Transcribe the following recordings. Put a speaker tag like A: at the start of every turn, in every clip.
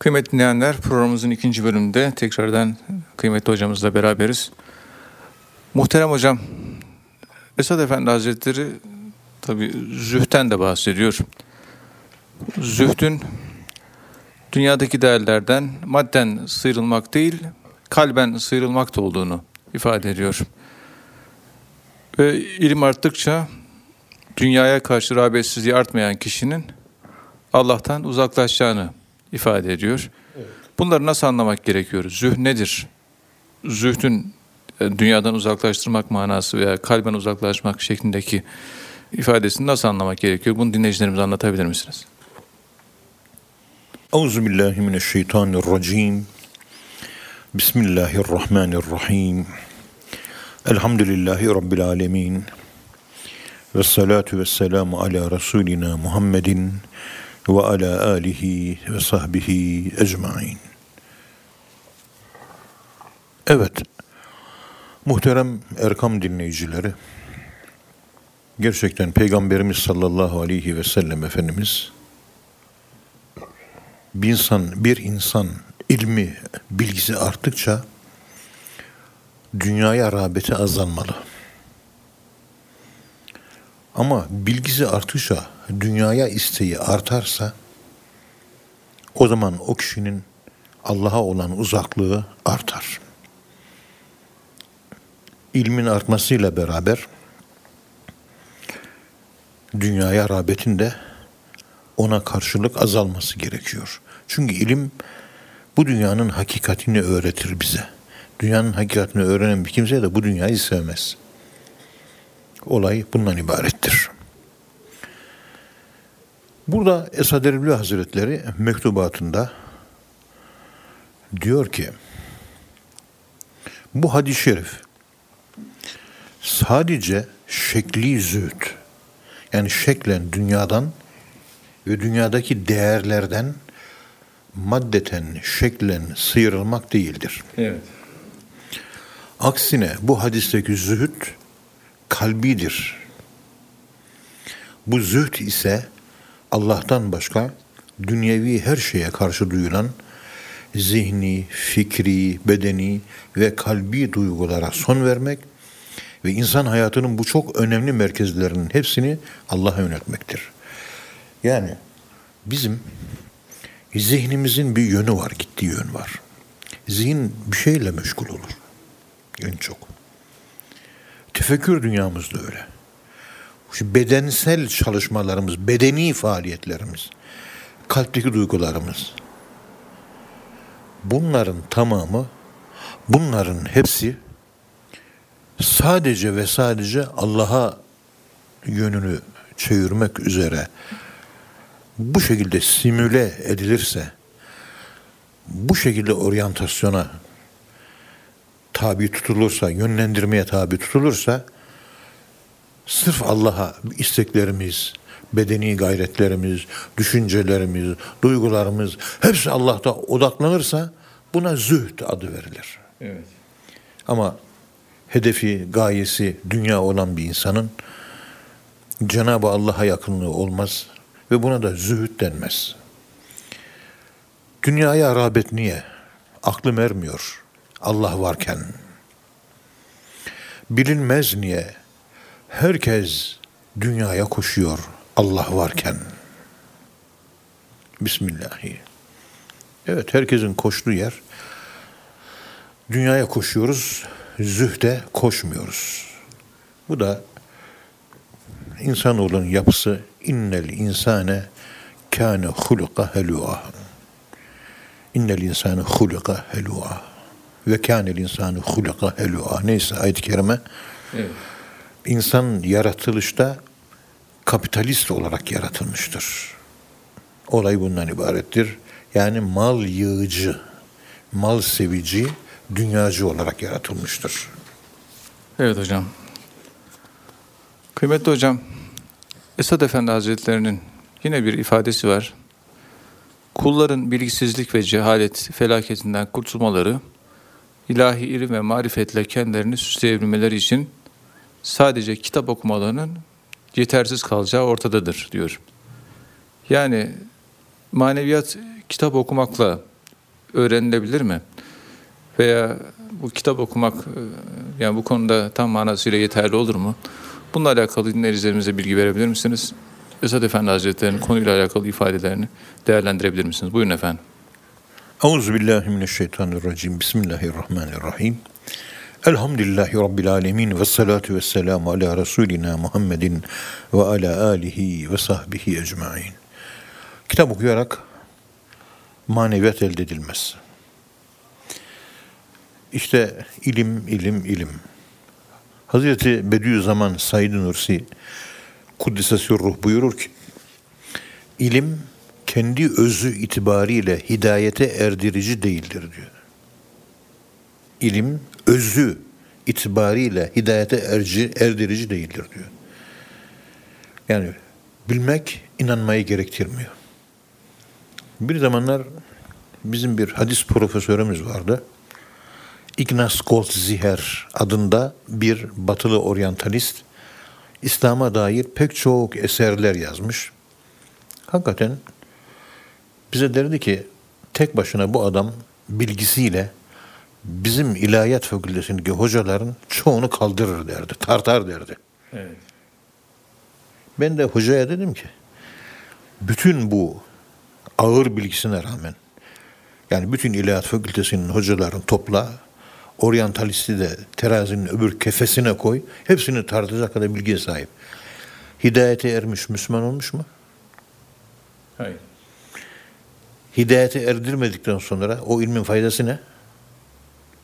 A: Kıymetli dinleyenler programımızın ikinci bölümünde tekrardan kıymetli hocamızla beraberiz. Muhterem hocam, Esad Efendi Hazretleri tabi zühten de bahsediyor. Zühdün dünyadaki değerlerden madden sıyrılmak değil, kalben sıyrılmak da olduğunu ifade ediyor. Ve ilim arttıkça dünyaya karşı rağbetsizliği artmayan kişinin Allah'tan uzaklaşacağını ifade ediyor. Bunları nasıl anlamak gerekiyor? Züh nedir? Zühdün e, dünyadan uzaklaştırmak manası veya kalben uzaklaşmak şeklindeki ifadesini nasıl anlamak gerekiyor? Bunu dinleyicilerimize anlatabilir misiniz?
B: Euzubillahimineşşeytanirracim. Bismillahirrahmanirrahim. Elhamdülillahi Rabbil alemin. Ve salatu ve selamu ala Resulina Muhammedin ve ala alihi ve sahbihi ecmain. Evet, muhterem Erkam dinleyicileri, gerçekten Peygamberimiz sallallahu aleyhi ve sellem Efendimiz, bir insan, bir insan ilmi, bilgisi arttıkça dünyaya rağbeti azalmalı. Ama bilgisi arttıkça dünyaya isteği artarsa o zaman o kişinin Allah'a olan uzaklığı artar. İlmin artmasıyla beraber dünyaya rağbetin de ona karşılık azalması gerekiyor. Çünkü ilim bu dünyanın hakikatini öğretir bize. Dünyanın hakikatini öğrenen bir kimse de bu dünyayı sevmez. Olay bundan ibarettir. Burada Esad Erbil Hazretleri mektubatında diyor ki bu hadis-i şerif sadece şekli zühd yani şeklen dünyadan ve dünyadaki değerlerden maddeten, şeklen sıyrılmak değildir.
A: Evet.
B: Aksine bu hadisteki zühd kalbidir. Bu zühd ise Allah'tan başka dünyevi her şeye karşı duyulan zihni, fikri, bedeni ve kalbi duygulara son vermek ve insan hayatının bu çok önemli merkezlerinin hepsini Allah'a yöneltmektir. Yani bizim zihnimizin bir yönü var, gittiği yön var. Zihin bir şeyle meşgul olur. En çok. Tefekkür dünyamız da öyle. Şu bedensel çalışmalarımız, bedeni faaliyetlerimiz, kalpteki duygularımız. Bunların tamamı, bunların hepsi sadece ve sadece Allah'a yönünü çevirmek üzere bu şekilde simüle edilirse, bu şekilde oryantasyona tabi tutulursa, yönlendirmeye tabi tutulursa, sırf Allah'a isteklerimiz, bedeni gayretlerimiz, düşüncelerimiz, duygularımız hepsi Allah'ta odaklanırsa buna zühd adı verilir.
A: Evet.
B: Ama hedefi, gayesi dünya olan bir insanın Cenab-ı Allah'a yakınlığı olmaz ve buna da zühd denmez. Dünyaya rağbet niye? Aklım ermiyor Allah varken. Bilinmez niye? Herkes dünyaya koşuyor Allah varken. Bismillahi. Evet herkesin koştuğu yer. Dünyaya koşuyoruz, zühde koşmuyoruz. Bu da insanoğlunun yapısı innel insane kâne huluka helûâ. İnnel insane huluka helûâ. Ve kânel insane huluka helûâ. Neyse ayet-i kerime. Evet. İnsan yaratılışta kapitalist olarak yaratılmıştır. Olay bundan ibarettir. Yani mal yığıcı, mal sevici, dünyacı olarak yaratılmıştır.
A: Evet hocam. Kıymetli hocam, Esad Efendi Hazretlerinin yine bir ifadesi var. Kulların bilgisizlik ve cehalet felaketinden kurtulmaları, ilahi ilim ve marifetle kendilerini süsleyebilmeleri için sadece kitap okumalarının yetersiz kalacağı ortadadır diyor. Yani maneviyat kitap okumakla öğrenilebilir mi? Veya bu kitap okumak e, yani bu konuda tam manasıyla yeterli olur mu? Bununla alakalı dinleyicilerimize bilgi verebilir misiniz? Esad Efendi Hazretleri'nin konuyla alakalı ifadelerini değerlendirebilir misiniz? Buyurun efendim.
B: Euzubillahimineşşeytanirracim. Bismillahirrahmanirrahim. Elhamdülillahi Rabbil alemin ve salatu ve selamu ala Resulina Muhammedin ve ala alihi ve sahbihi ecmain. Kitap okuyarak maneviyat elde edilmez. İşte ilim, ilim, ilim. Hazreti Bediüzzaman Said Nursi Kuddisesi Ruh buyurur ki, ilim kendi özü itibariyle hidayete erdirici değildir diyor. İlim özü itibariyle hidayete erci, erdirici değildir diyor. Yani bilmek inanmayı gerektirmiyor. Bir zamanlar bizim bir hadis profesörümüz vardı. Ignaz Goldziher adında bir batılı oryantalist İslam'a dair pek çok eserler yazmış. Hakikaten bize derdi ki tek başına bu adam bilgisiyle bizim ilahiyat fakültesindeki hocaların çoğunu kaldırır derdi, tartar derdi. Evet. Ben de hocaya dedim ki bütün bu ağır bilgisine rağmen yani bütün ilahiyat fakültesinin hocaların topla oryantalisti de terazinin öbür kefesine koy. Hepsini tartacak kadar bilgiye sahip. Hidayete ermiş Müslüman olmuş mu?
A: Hayır.
B: Hidayete erdirmedikten sonra o ilmin faydası ne?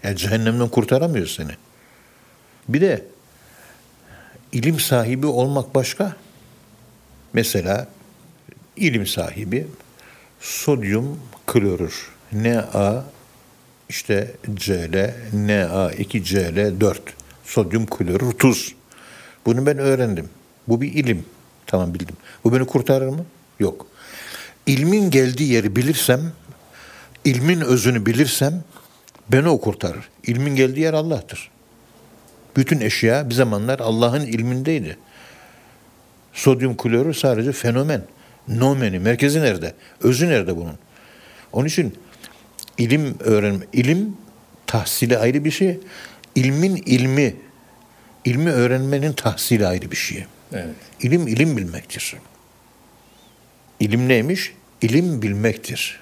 B: Yani cehennemden kurtaramıyor seni. Bir de ilim sahibi olmak başka. Mesela ilim sahibi sodyum klorür Na işte Cl, Na2Cl 4 sodyum klorür tuz. Bunu ben öğrendim. Bu bir ilim. Tamam bildim. Bu beni kurtarır mı? Yok. İlmin geldiği yeri bilirsem, ilmin özünü bilirsem beni o kurtarır. İlmin geldiği yer Allah'tır. Bütün eşya bir zamanlar Allah'ın ilmindeydi. Sodyum klorür sadece fenomen. Nomeni, merkezi nerede? Özü nerede bunun? Onun için ilim öğrenme, ilim tahsili ayrı bir şey. İlmin ilmi, ilmi öğrenmenin tahsili ayrı bir şey.
A: Evet.
B: İlim ilim bilmektir. İlim neymiş? İlim bilmektir.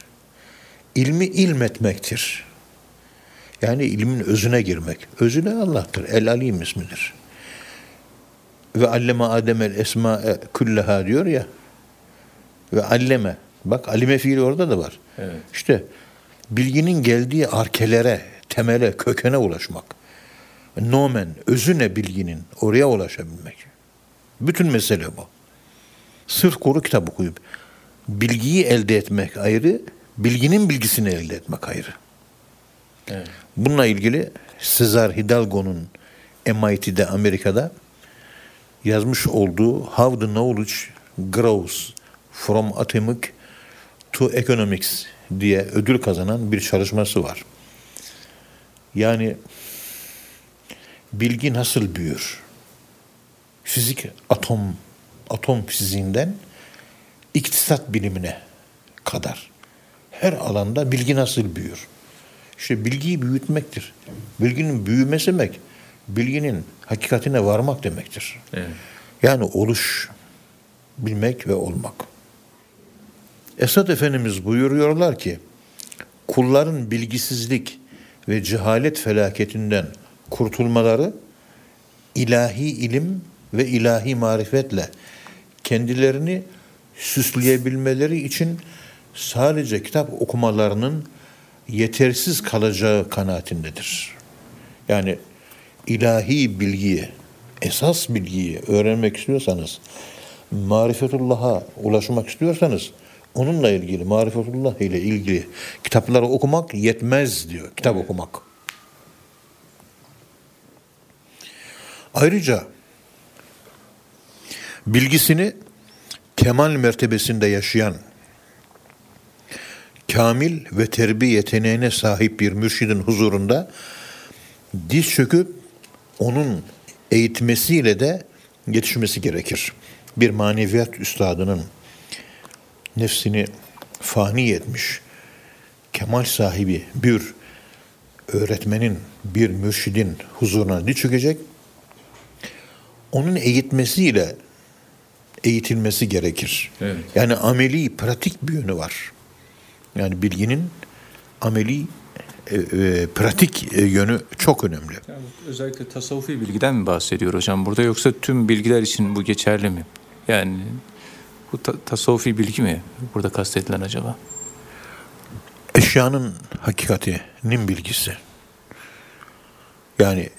B: İlmi ilmetmektir. Yani ilmin özüne girmek. Özü ne Allah'tır. El Alim ismidir. Ve alleme Adem el esma külleha diyor ya. Ve alleme. Bak alime fiili orada da var.
A: Evet.
B: İşte bilginin geldiği arkelere, temele, kökene ulaşmak. Nomen, özü ne bilginin? Oraya ulaşabilmek. Bütün mesele bu. Sırf kuru kitap okuyup bilgiyi elde etmek ayrı, bilginin bilgisini elde etmek ayrı.
A: Evet.
B: Bununla ilgili Cesar Hidalgo'nun MIT'de Amerika'da yazmış olduğu How the Knowledge Grows from Atomic to Economics diye ödül kazanan bir çalışması var. Yani bilgi nasıl büyür? Fizik atom atom fiziğinden iktisat bilimine kadar her alanda bilgi nasıl büyür? İşte bilgiyi büyütmektir. Bilginin büyümesi demek, bilginin hakikatine varmak demektir.
A: Evet.
B: Yani oluş, bilmek ve olmak. Esad Efendimiz buyuruyorlar ki, kulların bilgisizlik ve cehalet felaketinden kurtulmaları, ilahi ilim ve ilahi marifetle kendilerini süsleyebilmeleri için sadece kitap okumalarının yetersiz kalacağı kanaatindedir. Yani ilahi bilgiyi, esas bilgiyi öğrenmek istiyorsanız, marifetullah'a ulaşmak istiyorsanız, onunla ilgili, marifetullah ile ilgili kitapları okumak yetmez diyor, kitap evet. okumak. Ayrıca bilgisini kemal mertebesinde yaşayan kamil ve terbiye yeteneğine sahip bir mürşidin huzurunda diz çöküp onun eğitmesiyle de yetişmesi gerekir. Bir maneviyat üstadının nefsini fani etmiş, kemal sahibi bir öğretmenin, bir mürşidin huzuruna diz çökecek. Onun eğitmesiyle eğitilmesi gerekir.
A: Evet.
B: Yani ameli, pratik bir yönü var. Yani bilginin ameli, e, e, pratik e, yönü çok önemli.
A: Yani özellikle tasavvufi bilgiden mi bahsediyor hocam burada yoksa tüm bilgiler için bu geçerli mi? Yani bu ta- tasavvufi bilgi mi burada kastedilen acaba?
B: Eşyanın hakikatinin bilgisi. Yani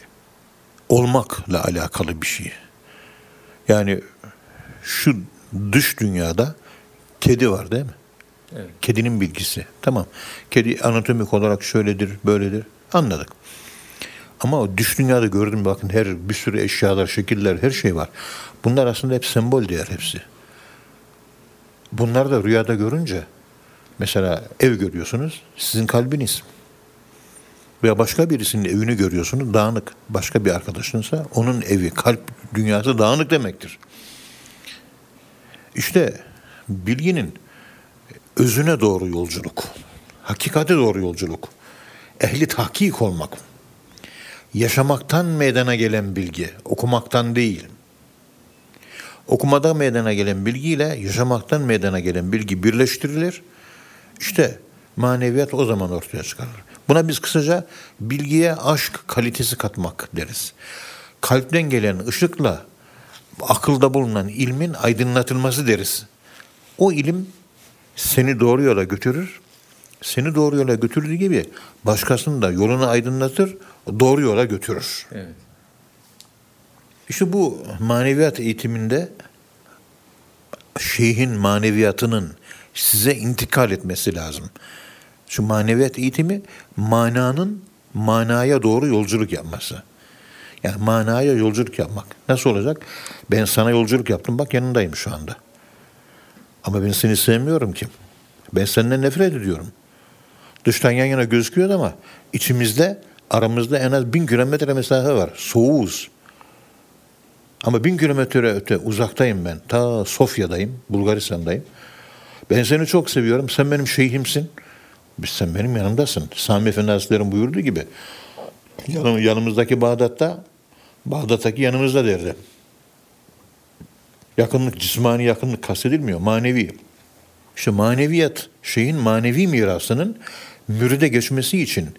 B: olmakla alakalı bir şey. Yani şu dış dünyada kedi var değil mi? Kedinin bilgisi. Tamam. Kedi anatomik olarak şöyledir, böyledir. Anladık. Ama o dış dünyada gördüm bakın her bir sürü eşyalar, şekiller, her şey var. Bunlar aslında hep sembol değer hepsi. Bunlar da rüyada görünce mesela ev görüyorsunuz, sizin kalbiniz. Veya başka birisinin evini görüyorsunuz, dağınık. Başka bir arkadaşınsa onun evi, kalp dünyası dağınık demektir. İşte bilginin özüne doğru yolculuk, hakikate doğru yolculuk, ehli tahkik olmak, yaşamaktan meydana gelen bilgi, okumaktan değil. Okumada meydana gelen bilgiyle yaşamaktan meydana gelen bilgi birleştirilir. İşte maneviyat o zaman ortaya çıkarır. Buna biz kısaca bilgiye aşk kalitesi katmak deriz. Kalpten gelen ışıkla akılda bulunan ilmin aydınlatılması deriz. O ilim seni doğru yola götürür. Seni doğru yola götürdüğü gibi başkasını da yolunu aydınlatır, doğru yola götürür.
A: Evet.
B: İşte bu maneviyat eğitiminde şeyhin maneviyatının size intikal etmesi lazım. Şu maneviyat eğitimi mananın manaya doğru yolculuk yapması. Yani manaya yolculuk yapmak. Nasıl olacak? Ben sana yolculuk yaptım bak yanındayım şu anda. Ama ben seni sevmiyorum ki. Ben senden nefret ediyorum. Dıştan yan yana gözüküyor ama içimizde aramızda en az bin kilometre mesafe var. Soğuğuz. Ama bin kilometre öte uzaktayım ben. Ta Sofya'dayım, Bulgaristan'dayım. Ben seni çok seviyorum. Sen benim şeyhimsin. Biz sen benim yanımdasın. Sami Efendi Hazretleri'nin buyurduğu gibi. Yanım, yanımızdaki Bağdat'ta, Bağdat'taki yanımızda derdi. Yakınlık, cismani yakınlık kastedilmiyor. Manevi. İşte maneviyat, şeyin manevi mirasının müride geçmesi için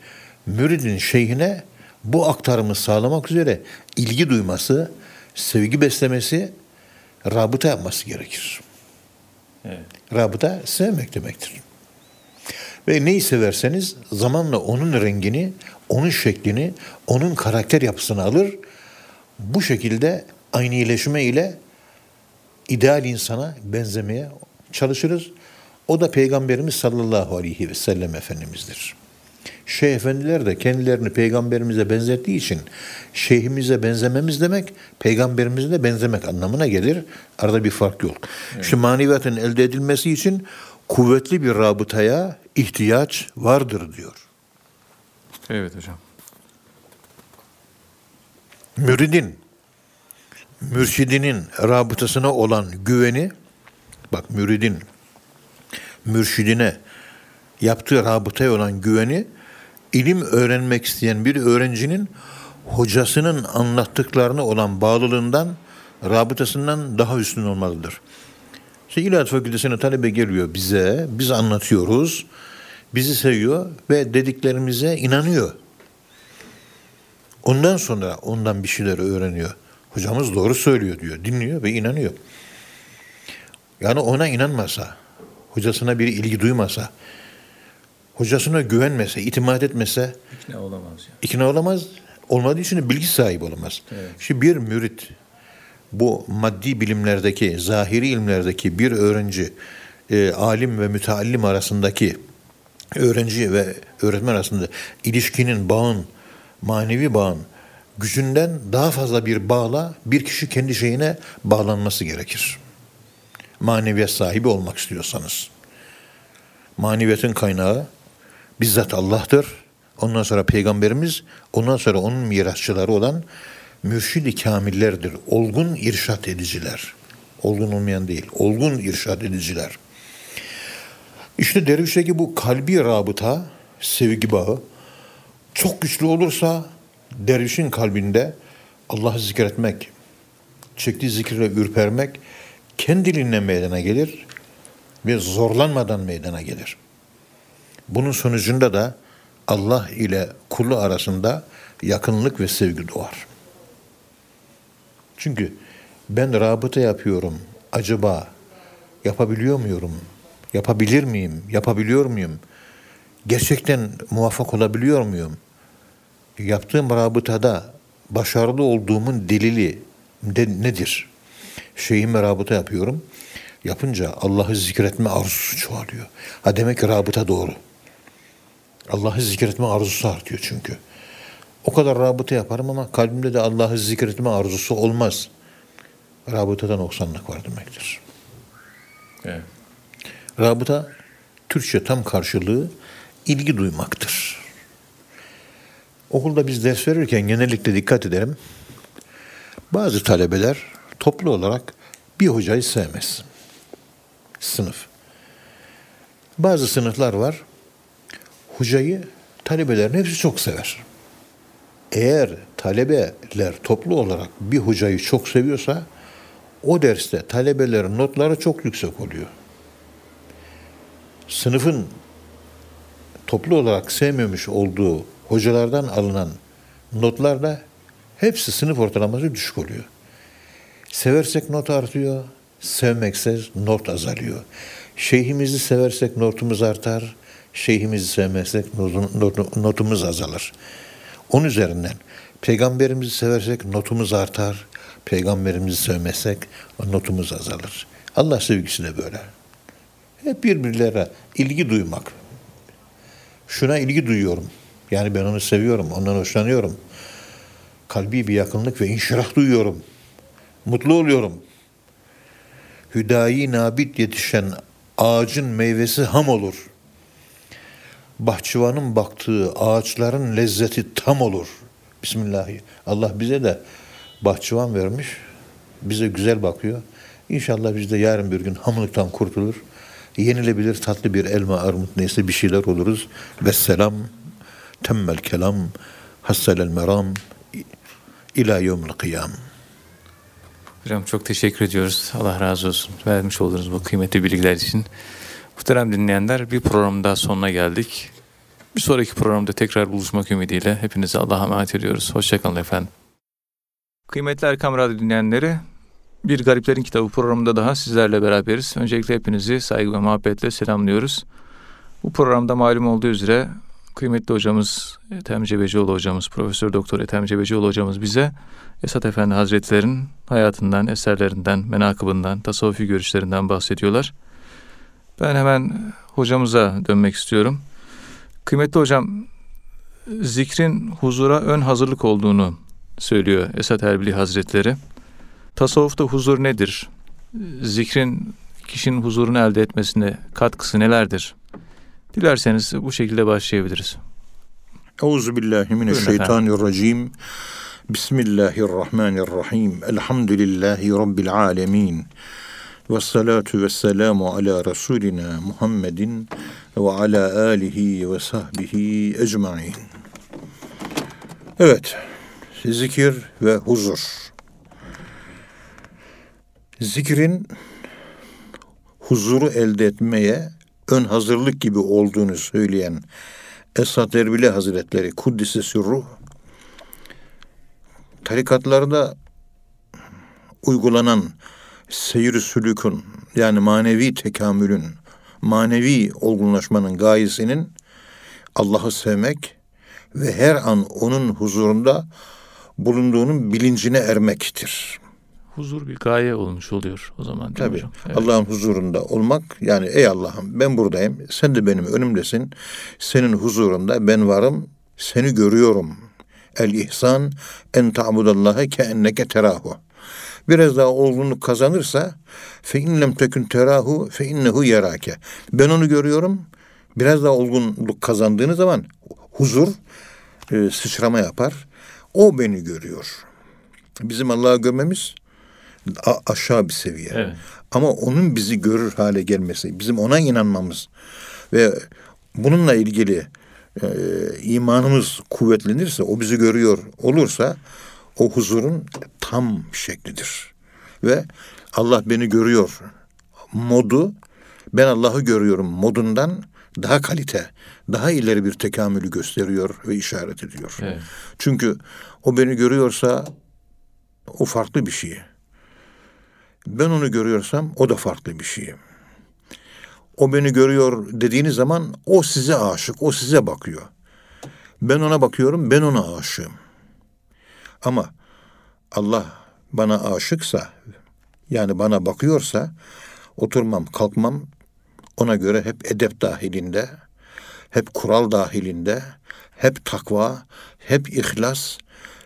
B: müridin şeyhine bu aktarımı sağlamak üzere ilgi duyması, sevgi beslemesi, rabıta yapması gerekir.
A: Evet.
B: Rabıta sevmek demektir. Ve neyi severseniz zamanla onun rengini, onun şeklini, onun karakter yapısını alır. Bu şekilde aynileşme ile ideal insana benzemeye çalışırız. O da Peygamberimiz sallallahu aleyhi ve sellem Efendimiz'dir. Şeyh efendiler de kendilerini peygamberimize benzettiği için şeyhimize benzememiz demek peygamberimize de benzemek anlamına gelir. Arada bir fark yok. Evet. İşte maneviyatın elde edilmesi için kuvvetli bir rabıtaya ihtiyaç vardır diyor.
A: Evet hocam.
B: Müridin, mürşidinin rabıtasına olan güveni, bak müridin, mürşidine yaptığı rabıtaya olan güveni, ilim öğrenmek isteyen bir öğrencinin hocasının anlattıklarına olan bağlılığından, rabıtasından daha üstün olmalıdır. İşte İlahiyat Fakültesi'ne talebe geliyor bize, biz anlatıyoruz, bizi seviyor ve dediklerimize inanıyor. Ondan sonra ondan bir şeyler öğreniyor. Hocamız doğru söylüyor diyor, dinliyor ve inanıyor. Yani ona inanmasa, hocasına bir ilgi duymasa, hocasına güvenmese, itimat etmese
A: İkna olamaz. Yani.
B: ikna olamaz. Olmadığı için bilgi sahibi olamaz.
A: Evet.
B: Şimdi bir mürit, bu maddi bilimlerdeki, zahiri ilimlerdeki bir öğrenci, e, alim ve müteallim arasındaki öğrenci ve öğretmen arasında ilişkinin, bağın, manevi bağın gücünden daha fazla bir bağla bir kişi kendi şeyine bağlanması gerekir. Maneviyat sahibi olmak istiyorsanız. Maneviyatın kaynağı bizzat Allah'tır. Ondan sonra peygamberimiz, ondan sonra onun mirasçıları olan mürşid-i kamillerdir. Olgun irşat ediciler. Olgun olmayan değil, olgun irşat ediciler. İşte dervişteki bu kalbi rabıta sevgi bağı çok güçlü olursa dervişin kalbinde Allah'ı zikretmek, çektiği zikirle ürpermek kendiliğinden meydana gelir ve zorlanmadan meydana gelir. Bunun sonucunda da Allah ile kulu arasında yakınlık ve sevgi doğar. Çünkü ben rabıta yapıyorum. Acaba yapabiliyor muyum? Yapabilir miyim? Yapabiliyor muyum? Gerçekten muvaffak olabiliyor muyum? Yaptığım rabıtada başarılı olduğumun delili de nedir? Şeyime rabıta yapıyorum. Yapınca Allah'ı zikretme arzusu çoğalıyor. Ha demek ki rabıta doğru. Allah'ı zikretme arzusu artıyor çünkü. O kadar rabıta yaparım ama kalbimde de Allah'ı zikretme arzusu olmaz. Rabıtadan noksanlık var demektir.
A: Evet.
B: Rabıta Türkçe tam karşılığı ilgi duymaktır. Okulda biz ders verirken genellikle dikkat ederim. Bazı talebeler toplu olarak bir hocayı sevmez. Sınıf. Bazı sınıflar var. Hocayı talebelerin hepsi çok sever. Eğer talebeler toplu olarak bir hocayı çok seviyorsa o derste talebelerin notları çok yüksek oluyor. Sınıfın toplu olarak sevmemiş olduğu hocalardan alınan notlar da hepsi sınıf ortalaması düşük oluyor. Seversek not artıyor, sevmeksek not azalıyor. Şeyhimizi seversek notumuz artar, şeyhimizi sevmezsek notumuz azalır. Onun üzerinden peygamberimizi seversek notumuz artar, peygamberimizi sevmezsek notumuz azalır. Allah sevgisi de böyle. Hep birbirlere ilgi duymak. Şuna ilgi duyuyorum. Yani ben onu seviyorum, ondan hoşlanıyorum. Kalbi bir yakınlık ve inşirah duyuyorum. Mutlu oluyorum. Hüdayi nabit yetişen ağacın meyvesi ham olur. Bahçıvanın baktığı ağaçların lezzeti tam olur. Bismillahirrahmanirrahim. Allah bize de bahçıvan vermiş. Bize güzel bakıyor. İnşallah biz de yarın bir gün hamlıktan kurtulur. Yenilebilir tatlı bir elma, armut neyse bir şeyler oluruz. Vesselam, temmel kelam, hasselel meram, ila yevmil kıyam.
A: Hocam çok teşekkür ediyoruz. Allah razı olsun. Vermiş olduğunuz bu kıymetli bilgiler için. Muhterem dinleyenler bir program daha sonuna geldik. Bir sonraki programda tekrar buluşmak ümidiyle hepinize Allah'a emanet ediyoruz. Hoşçakalın efendim. Kıymetli Erkam Radyo dinleyenleri, Bir Gariplerin Kitabı programında daha sizlerle beraberiz. Öncelikle hepinizi saygı ve muhabbetle selamlıyoruz. Bu programda malum olduğu üzere kıymetli hocamız Ethem Cebecioğlu hocamız, Profesör Doktor Ethem Cebecioğlu hocamız bize Esat Efendi Hazretleri'nin hayatından, eserlerinden, menakıbından, tasavvufi görüşlerinden bahsediyorlar. Ben hemen hocamıza dönmek istiyorum. Kıymetli hocam, zikrin huzura ön hazırlık olduğunu söylüyor Esat Erbili Hazretleri. Tasavvufta huzur nedir? Zikrin kişinin huzurunu elde etmesine katkısı nelerdir? Dilerseniz bu şekilde başlayabiliriz.
B: Euzu billahi mineşşeytanirracim. Bismillahirrahmanirrahim. Elhamdülillahi rabbil alamin. Ve salatu ve selamu ala Resulina Muhammedin ve ala alihi ve sahbihi ecmain. Evet, zikir ve huzur. Zikrin huzuru elde etmeye ön hazırlık gibi olduğunu söyleyen Esad Erbili Hazretleri Kuddise Sürruh tarikatlarda uygulanan seyir sülükün yani manevi tekamülün, manevi olgunlaşmanın gayesinin Allah'ı sevmek ve her an onun huzurunda bulunduğunun bilincine ermektir.
A: Huzur bir gaye olmuş oluyor o zaman.
B: Tabii. Evet. Allah'ın huzurunda olmak yani ey Allah'ım ben buradayım. Sen de benim önümdesin. Senin huzurunda ben varım. Seni görüyorum. El ihsan en ta'budallaha ke enneke terahu. Biraz daha olgunluk kazanırsa fe inlem tekün terahu fe innehu yerake. Ben onu görüyorum. Biraz daha olgunluk kazandığınız zaman huzur e, sıçrama yapar. O beni görüyor. Bizim Allah'ı görmemiz a- aşağı bir seviye. Evet. Ama onun bizi görür hale gelmesi, bizim ona inanmamız ve bununla ilgili e, imanımız kuvvetlenirse, o bizi görüyor olursa o huzurun tam şeklidir. Ve Allah beni görüyor modu ben Allah'ı görüyorum modundan daha kalite, daha ileri bir tekamülü gösteriyor ve işaret ediyor. Evet. Çünkü o beni görüyorsa o farklı bir şey. Ben onu görüyorsam o da farklı bir şey. O beni görüyor dediğiniz zaman o size aşık, o size bakıyor. Ben ona bakıyorum, ben ona aşığım. Ama Allah bana aşıksa, yani bana bakıyorsa, oturmam, kalkmam ona göre hep edep dahilinde, hep kural dahilinde, hep takva, hep ihlas,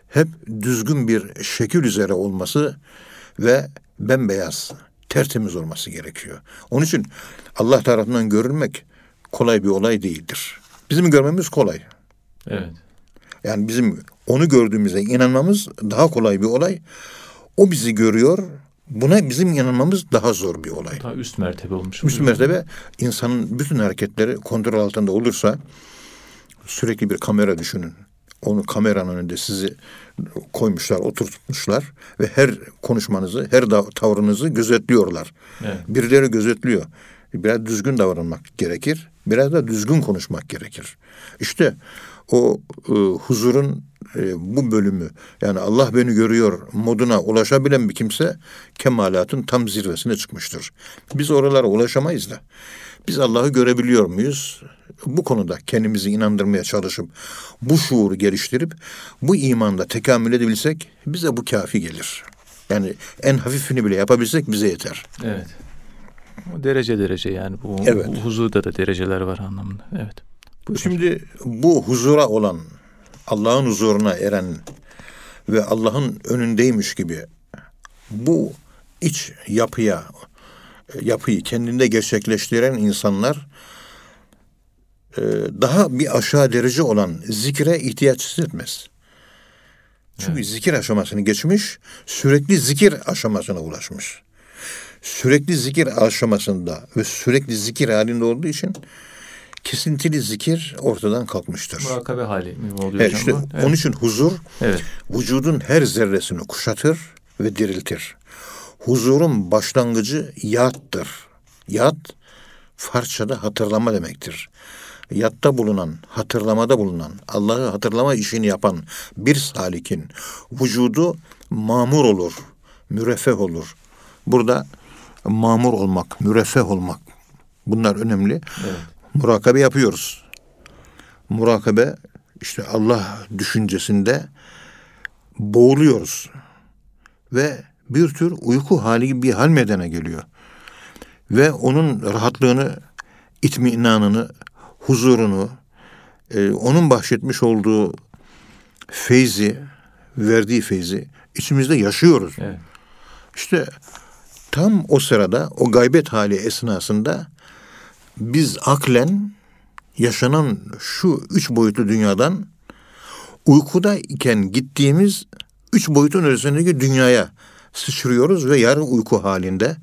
B: hep düzgün bir şekil üzere olması ve bembeyaz, tertemiz olması gerekiyor. Onun için Allah tarafından görülmek kolay bir olay değildir. Bizim görmemiz kolay.
A: Evet.
B: Yani bizim onu gördüğümüze inanmamız daha kolay bir olay. O bizi görüyor. Buna bizim inanmamız daha zor bir olay.
A: Daha üst mertebe olmuş.
B: Üst mertebe insanın bütün hareketleri kontrol altında olursa sürekli bir kamera düşünün. Onu kameranın önünde sizi koymuşlar, oturtmuşlar ve her konuşmanızı, her tavrınızı gözetliyorlar. Evet. Birileri gözetliyor. Biraz düzgün davranmak gerekir. Biraz da düzgün konuşmak gerekir. İşte o e, huzurun e, bu bölümü yani Allah beni görüyor moduna ulaşabilen bir kimse kemalatın tam zirvesine çıkmıştır. Biz oralara ulaşamayız da. Biz Allah'ı görebiliyor muyuz? Bu konuda kendimizi inandırmaya çalışıp bu şuuru geliştirip bu imanda tekamül edebilsek bize bu kafi gelir. Yani en hafifini bile yapabilsek bize yeter.
A: Evet. O derece derece yani bu, evet. bu huzurda da dereceler var anlamında. Evet.
B: Buyurun. Şimdi bu huzura olan Allah'ın huzuruna eren ve Allah'ın önündeymiş gibi bu iç yapıya yapıyı kendinde gerçekleştiren insanlar daha bir aşağı derece olan zikre ihtiyaç hissetmez. Çünkü evet. zikir aşamasını geçmiş, sürekli zikir aşamasına ulaşmış. Sürekli zikir aşamasında ve sürekli zikir halinde olduğu için kesintili zikir ortadan kalkmıştır.
A: Murakabe hali mi oluyor
B: evet, işte evet. Onun için huzur evet. vücudun her zerresini kuşatır ve diriltir. Huzurun başlangıcı yattır. Yat, Farsçada hatırlama demektir. Yatta bulunan, hatırlamada bulunan, Allah'ı hatırlama işini yapan bir salikin vücudu mamur olur, müreffeh olur. Burada mamur olmak, müreffeh olmak bunlar önemli. Evet murakabe yapıyoruz. Murakabe işte Allah düşüncesinde boğuluyoruz. Ve bir tür uyku hali gibi bir hal medene geliyor. Ve onun rahatlığını, itminanını, huzurunu, e, onun bahşetmiş olduğu feyzi, verdiği feyzi içimizde yaşıyoruz. Evet. İşte tam o sırada, o gaybet hali esnasında biz aklen yaşanan şu üç boyutlu dünyadan uykuda iken gittiğimiz üç boyutun ötesindeki dünyaya sıçrıyoruz ve yarı uyku halinde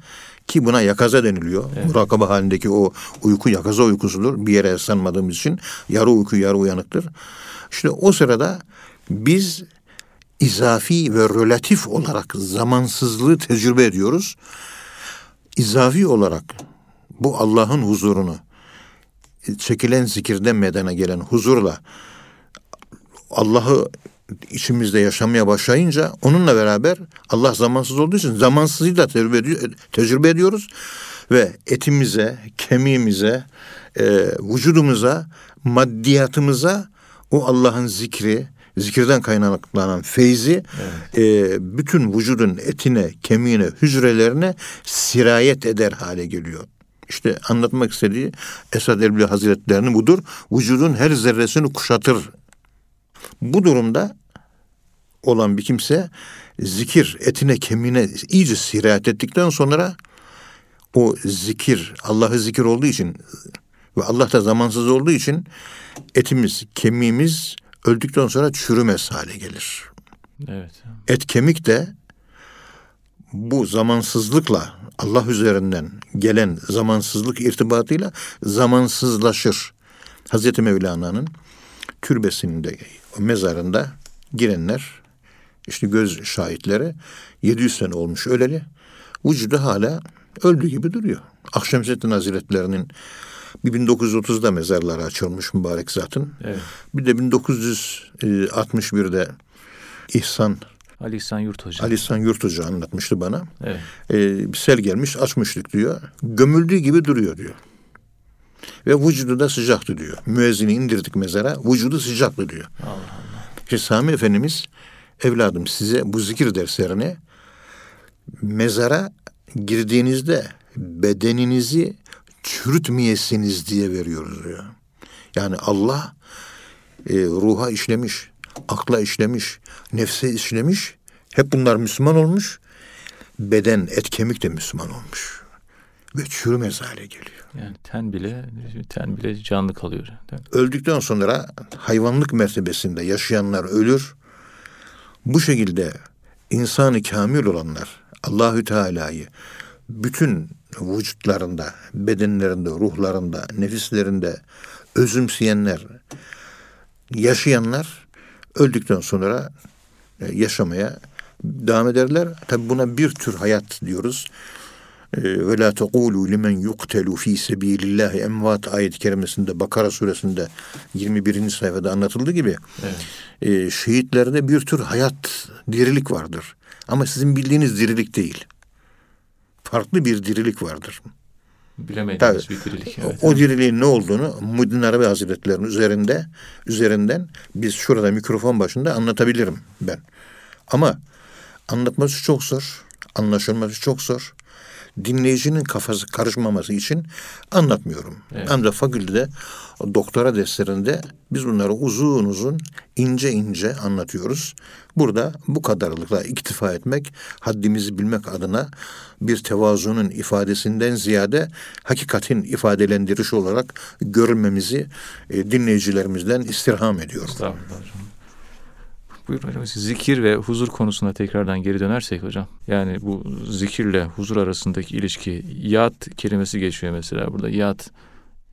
B: ki buna yakaza deniliyor. Evet. Murakaba halindeki o uyku yakaza uykusudur. Bir yere sanmadığımız için yarı uyku yarı uyanıktır. İşte o sırada biz izafi ve relatif olarak zamansızlığı tecrübe ediyoruz. İzafi olarak bu Allah'ın huzurunu çekilen zikirden medene gelen huzurla Allah'ı içimizde yaşamaya başlayınca onunla beraber Allah zamansız olduğu için zamansızlığı da tecrübe, ediyor, tecrübe ediyoruz ve etimize, kemiğimize, e, vücudumuza, maddiyatımıza o Allah'ın zikri, zikirden kaynaklanan feyzi evet. e, bütün vücudun etine, kemiğine, hücrelerine sirayet eder hale geliyor. İşte anlatmak istediği Esad Erbil Hazretleri'nin budur. Vücudun her zerresini kuşatır. Bu durumda olan bir kimse zikir etine kemiğine iyice sirayet ettikten sonra o zikir Allah'ı zikir olduğu için ve Allah da zamansız olduğu için etimiz, kemiğimiz öldükten sonra çürümez hale gelir.
A: Evet.
B: Et kemik de bu zamansızlıkla Allah üzerinden gelen zamansızlık irtibatıyla zamansızlaşır. Hazreti Mevlana'nın türbesinde, mezarında girenler, işte göz şahitleri 700 sene olmuş öleli. Vücudu hala öldü gibi duruyor. Akşemseddin Hazretleri'nin bir 1930'da mezarları açılmış mübarek zatın. Evet. Bir de 1961'de İhsan
A: Ali İhsan Yurt Hoca.
B: Ali İhsan Yurt Hoca anlatmıştı bana. Evet. Ee, bir sel gelmiş açmıştık diyor. Gömüldüğü gibi duruyor diyor. Ve vücudu da sıcaktı diyor. Müezzini indirdik mezara. Vücudu sıcaktı diyor. Allah Allah. İşte Sami Efendimiz evladım size bu zikir derslerini mezara girdiğinizde bedeninizi çürütmeyesiniz diye veriyoruz diyor. Yani Allah e, ruha işlemiş, akla işlemiş, nefse işlemiş. Hep bunlar Müslüman olmuş. Beden, et, kemik de Müslüman olmuş. Ve çürümez hale geliyor.
A: Yani ten bile ten bile canlı kalıyor.
B: Öldükten sonra hayvanlık mertebesinde yaşayanlar ölür. Bu şekilde insanı kamil olanlar Allahü Teala'yı bütün vücutlarında, bedenlerinde, ruhlarında, nefislerinde özümseyenler, yaşayanlar öldükten sonra e, yaşamaya devam ederler. Tabi buna bir tür hayat diyoruz. E, Ve la tekulu limen yuktelu fi sebilillahi emvat ayet-i kerimesinde Bakara suresinde 21. sayfada anlatıldığı gibi evet. E, şehitlerde bir tür hayat, dirilik vardır. Ama sizin bildiğiniz dirilik değil farklı bir dirilik vardır.
A: Bilemediğimiz bir dirilik.
B: Evet. O diriliğin ne olduğunu Muddin Arabi Hazretleri'nin üzerinde üzerinden biz şurada mikrofon başında anlatabilirim ben. Ama anlatması çok zor, anlaşılması çok zor dinleyicinin kafası karışmaması için anlatmıyorum. Evet. Ancak fakültede doktora derslerinde biz bunları uzun uzun ince ince anlatıyoruz. Burada bu kadarlıkla iktifa etmek, haddimizi bilmek adına bir tevazunun ifadesinden ziyade hakikatin ifadelendirişi olarak görülmemizi e, dinleyicilerimizden istirham ediyorum. Estağfurullah.
A: Buyurun hocam. Zikir ve huzur konusuna tekrardan geri dönersek hocam. Yani bu zikirle huzur arasındaki ilişki yat kelimesi geçiyor mesela burada. Yat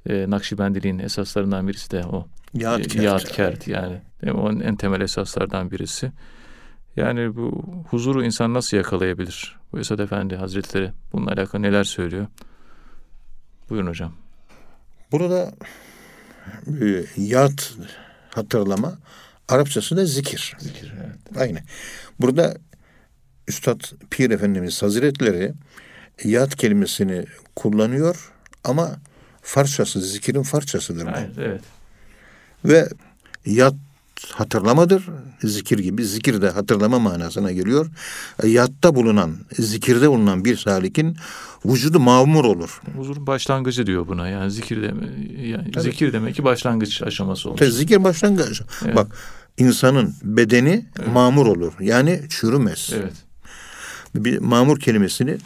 A: e, Nakşibendiliğin esaslarından birisi de o. Yat, e, yat kert yani. Değil mi? Onun en temel esaslardan birisi. Yani bu huzuru insan nasıl yakalayabilir? Bu Esad Efendi Hazretleri bununla alakalı neler söylüyor? Buyurun hocam.
B: Burada e, yat hatırlama Arapçası da zikir. Zikir evet. Aynı. Burada Üstad Pir Efendimiz Hazretleri yat kelimesini kullanıyor ama farçası, zikirin farçasıdır bu. Evet, evet. Ve yat hatırlamadır. Zikir gibi. Zikir de hatırlama manasına geliyor. Yatta bulunan, zikirde bulunan bir salikin vücudu mamur olur.
A: Huzurun başlangıcı diyor buna. Yani zikir deme, yani evet. zikir demek ki başlangıç aşaması olur.
B: Zikir başlangıç. Evet. Bak insanın bedeni evet. mamur olur. Yani çürümez. Evet. Bir mamur kelimesini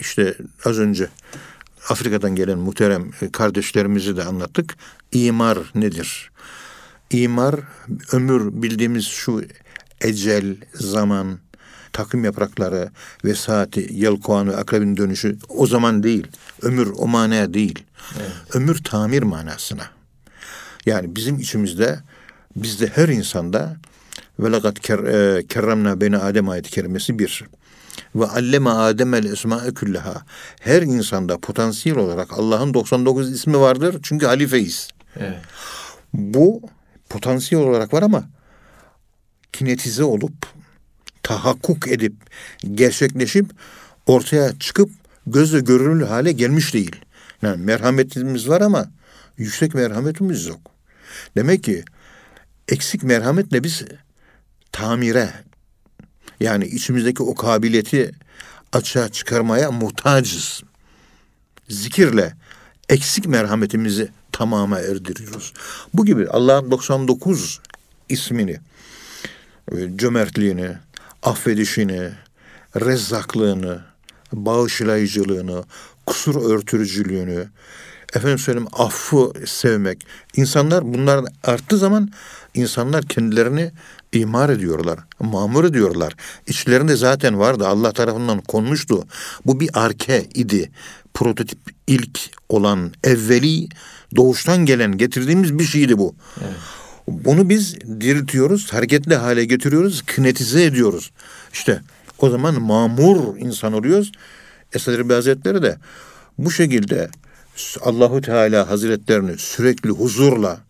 B: işte az önce Afrika'dan gelen muhterem kardeşlerimizi de anlattık. İmar nedir? İmar ömür bildiğimiz şu ecel, zaman, takım yaprakları ve saati, yelkoğan ve akrebin dönüşü o zaman değil. Ömür o manaya değil. Evet. Ömür tamir manasına. Yani bizim içimizde bizde her insanda ve lakat e, kerremna beni Adem ayet-i kerimesi bir. Ve alleme Adem el esma'e küllaha. Her insanda potansiyel olarak Allah'ın 99 ismi vardır. Çünkü halifeyiz. Evet. Bu potansiyel olarak var ama kinetize olup tahakkuk edip gerçekleşip ortaya çıkıp gözle görülür hale gelmiş değil. Yani merhametimiz var ama yüksek merhametimiz yok. Demek ki eksik merhametle biz tamire yani içimizdeki o kabiliyeti açığa çıkarmaya muhtacız. Zikirle eksik merhametimizi tamama erdiriyoruz. Bu gibi Allah'ın 99 ismini, e, cömertliğini, affedişini, rezzaklığını, bağışlayıcılığını, kusur örtürücülüğünü, efendim söyleyeyim affı sevmek. İnsanlar bunlar arttığı zaman insanlar kendilerini imar ediyorlar, mamur ediyorlar. İçlerinde zaten vardı, Allah tarafından konmuştu. Bu bir arke idi. Prototip ilk olan evveli Doğuştan gelen getirdiğimiz bir şeydi bu.
A: Evet.
B: Bunu biz diriltiyoruz, hareketli hale getiriyoruz, kinetize ediyoruz. İşte o zaman mamur insan oluyoruz. Esad Erbil Hazretleri de bu şekilde Allahu Teala Hazretlerini sürekli huzurla,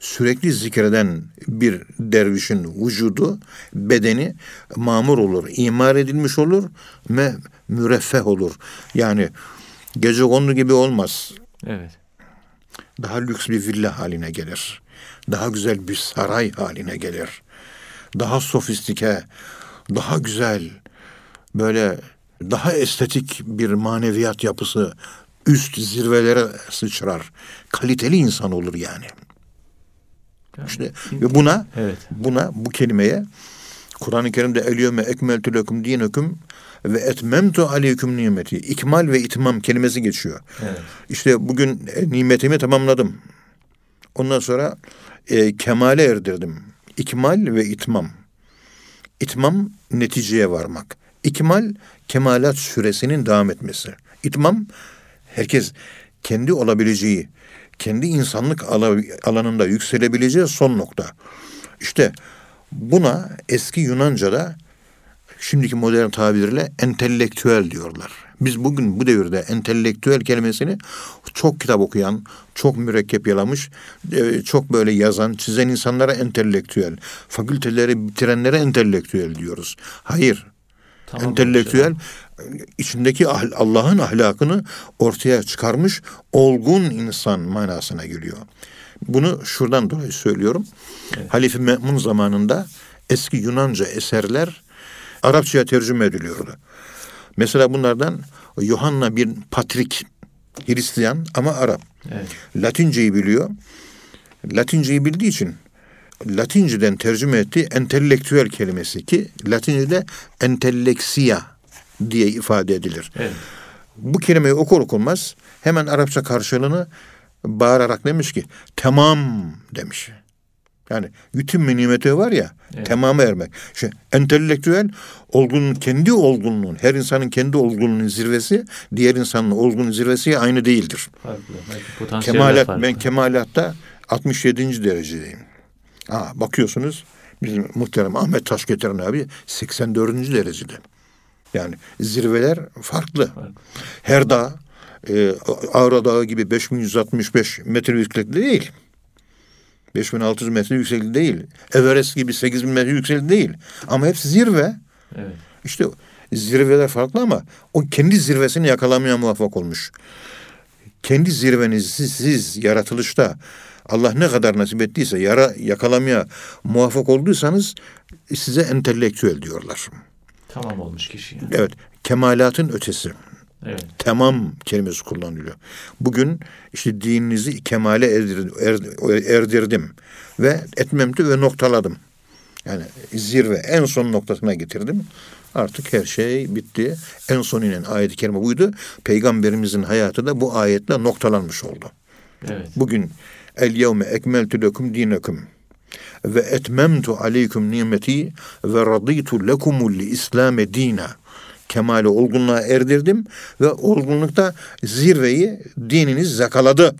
B: sürekli zikreden bir dervişin vücudu, bedeni mamur olur, imar edilmiş olur ve müreffeh olur. Yani gece kondu gibi olmaz.
A: Evet.
B: Daha lüks bir villa haline gelir. Daha güzel bir saray haline gelir. Daha sofistike, daha güzel, böyle daha estetik bir maneviyat yapısı üst zirvelere sıçrar. Kaliteli insan olur yani. İşte ve buna
A: Evet.
B: buna bu kelimeye Kur'an-ı Kerim'de eliyeme ekmeltü lekum dineküm ve etmemtu aleyküm nimeti. İkmal ve itmam kelimesi geçiyor.
A: Evet.
B: İşte bugün e, nimetimi tamamladım. Ondan sonra e, kemale erdirdim. İkmal ve itmam. İtmam neticeye varmak. İkmal kemalat süresinin devam etmesi. İtmam herkes kendi olabileceği, kendi insanlık ala- alanında yükselebileceği son nokta. İşte buna eski Yunanca'da şimdiki modern tabirle entelektüel diyorlar. Biz bugün bu devirde entelektüel kelimesini çok kitap okuyan, çok mürekkep yalamış, e, çok böyle yazan, çizen insanlara entelektüel, fakülteleri bitirenlere entelektüel diyoruz. Hayır.
A: Tamam
B: entelektüel içindeki ahl- Allah'ın ahlakını ortaya çıkarmış olgun insan manasına geliyor. Bunu şuradan dolayı söylüyorum. Halife Me'mun zamanında eski Yunanca eserler Arapçaya tercüme ediliyordu. Mesela bunlardan Yohanna bir Patrik Hristiyan ama Arap.
A: Evet.
B: Latinceyi biliyor. Latinceyi bildiği için Latinceden tercüme ettiği entelektüel kelimesi ki Latince'de entelleksiya diye ifade edilir.
A: Evet.
B: Bu kelimeyi okur okunmaz hemen Arapça karşılığını bağırarak demiş ki tamam demiş. Yani bütün nimeti var ya
A: Evet.
B: tamamı ermek. İşte entelektüel olgunun kendi olgunluğun her insanın kendi olgunluğunun zirvesi diğer insanın olgunluğun zirvesi aynı değildir.
A: Farklı.
B: Kemalat
A: farklı.
B: ben kemalatta 67. derecedeyim. Ha, bakıyorsunuz bizim muhterem Ahmet Taşgetiren abi 84. derecede. Yani zirveler farklı.
A: Farklı.
B: Her dağ e, Ağrı Dağı gibi 5165 metre yükseklikte değil. 5600 metre yükseklikte değil. Everest gibi 8000 metre yükseklikte değil. Ama hepsi zirve.
A: Evet.
B: İşte zirveler farklı ama o kendi zirvesini yakalamaya muvaffak olmuş. Kendi zirvenizi siz yaratılışta Allah ne kadar nasip ettiyse yara yakalamaya muvaffak olduysanız size entelektüel diyorlar.
A: Tamam olmuş kişi yani.
B: Evet, kemalatın ötesi.
A: Evet.
B: Tamam kelimesi kullanılıyor. Bugün işte dininizi kemale erdirdim, er- erdirdim ve etmemti ve noktaladım. Yani zirve en son noktasına getirdim. Artık her şey bitti. En son inen ayet-i kerime buydu. Peygamberimizin hayatı da bu ayetle noktalanmış oldu.
A: Evet.
B: Bugün el yevme ekmeltu lekum dinekum ve etmemtu aleykum nimeti ve raditu lekumul İslame dina. Kemale olgunluğa erdirdim ve olgunlukta zirveyi dininiz zakaladı.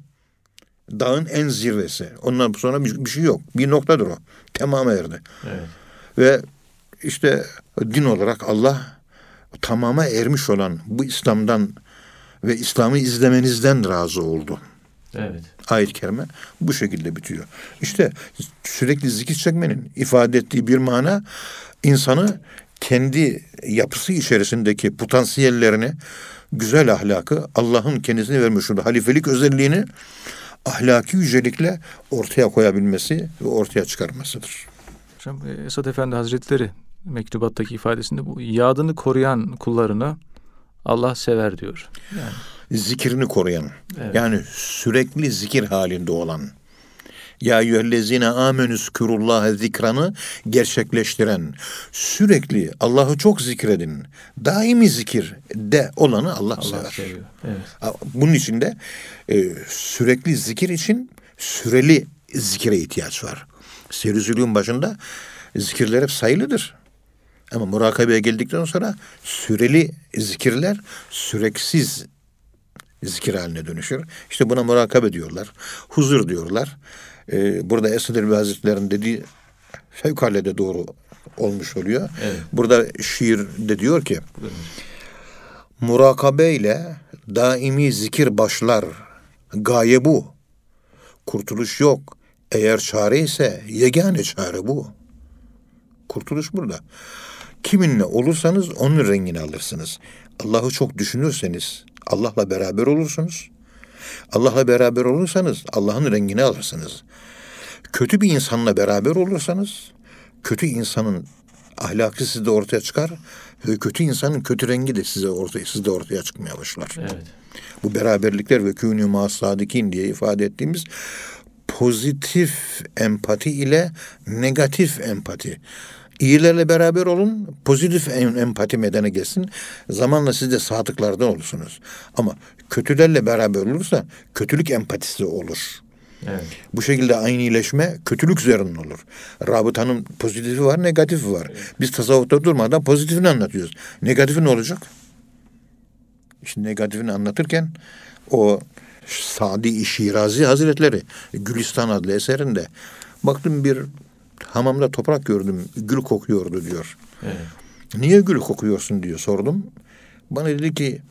B: Dağın en zirvesi. Ondan sonra bir, bir şey yok. Bir noktadır o. Tamam erdi.
A: Evet.
B: Ve işte din olarak Allah tamama ermiş olan bu İslam'dan ve İslam'ı izlemenizden razı oldu.
A: Evet.
B: Ayet-i kerime bu şekilde bitiyor. İşte sürekli zikir çekmenin ifade ettiği bir mana insanı kendi yapısı içerisindeki potansiyellerini, güzel ahlakı, Allah'ın kendisine vermiş olduğu halifelik özelliğini ahlaki yücelikle ortaya koyabilmesi ve ortaya çıkarmasıdır.
A: Hocam e, Esad Efendi Hazretleri mektubattaki ifadesinde bu yadını koruyan kullarını Allah sever diyor. Yani
B: Zikrini koruyan,
A: Evet.
B: yani sürekli zikir halinde olan, ya eyyühellezine amenüs kürullaha zikranı gerçekleştiren, sürekli Allah'ı çok zikredin, daimi zikir de olanı Allah,
A: Allah
B: sever.
A: seviyor. Evet.
B: Bunun için de e, sürekli zikir için süreli zikire ihtiyaç var. Serizülüğün başında zikirler hep sayılıdır. Ama murakabeye geldikten sonra süreli zikirler süreksiz zikir haline dönüşür. İşte buna murakabe diyorlar. Huzur diyorlar. Ee, burada Esad Elbi Hazretleri'nin dediği fevkalade doğru olmuş oluyor.
A: Evet.
B: Burada şiirde diyor ki Murakabe ile daimi zikir başlar. Gaye bu. Kurtuluş yok. Eğer çare ise yegane çare bu. Kurtuluş burada. Kiminle olursanız onun rengini alırsınız. Allah'ı çok düşünürseniz Allah'la beraber olursunuz. Allah'la beraber olursanız Allah'ın rengini alırsınız. Kötü bir insanla beraber olursanız kötü insanın ahlakı sizde ortaya çıkar ve kötü insanın kötü rengi de size ortaya sizde ortaya çıkmaya başlar.
A: Evet.
B: Bu beraberlikler ve kûnû mâ diye ifade ettiğimiz pozitif empati ile negatif empati. İyilerle beraber olun, pozitif em- empati medene gelsin. Zamanla siz de sadıklardan olursunuz. Ama kötülerle beraber olursa kötülük empatisi olur.
A: Evet.
B: Bu şekilde aynileşme kötülük üzerine olur. Rabıtanın pozitifi var, negatifi var. Biz tasavvufta durmadan pozitifini anlatıyoruz. Negatifi ne olacak? İşte negatifini anlatırken o Sadi Şirazi Hazretleri Gülistan adlı eserinde baktım bir hamamda toprak gördüm gül kokuyordu diyor.
A: Evet.
B: Niye gül kokuyorsun diyor sordum. Bana dedi ki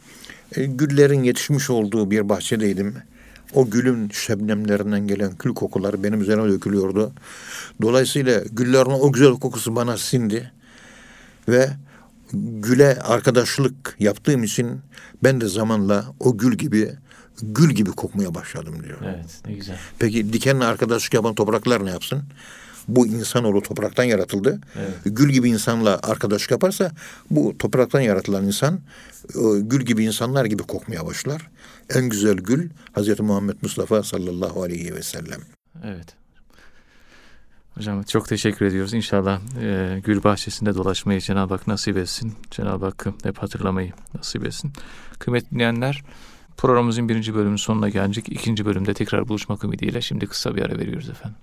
B: "E, güllerin yetişmiş olduğu bir bahçedeydim. O gülün şebnemlerinden gelen kül kokuları benim üzerime dökülüyordu. Dolayısıyla güllerin o güzel kokusu bana sindi. Ve güle arkadaşlık yaptığım için ben de zamanla o gül gibi gül gibi kokmaya başladım diyor.
A: Evet. Ne güzel.
B: Peki dikenle arkadaşlık yapan topraklar ne yapsın? Bu insanoğlu topraktan yaratıldı.
A: Evet.
B: Gül gibi insanla arkadaşlık yaparsa bu topraktan yaratılan insan e, gül gibi insanlar gibi kokmaya başlar. En güzel gül Hazreti Muhammed Mustafa sallallahu aleyhi ve sellem.
A: Evet. Hocam çok teşekkür ediyoruz. İnşallah e, gül bahçesinde dolaşmayı Cenab-ı Hak nasip etsin. Cenab-ı Hakk'ı hep hatırlamayı nasip etsin. Kıymetli dinleyenler programımızın birinci bölümünün sonuna gelecek. İkinci bölümde tekrar buluşmak ümidiyle şimdi kısa bir ara veriyoruz efendim.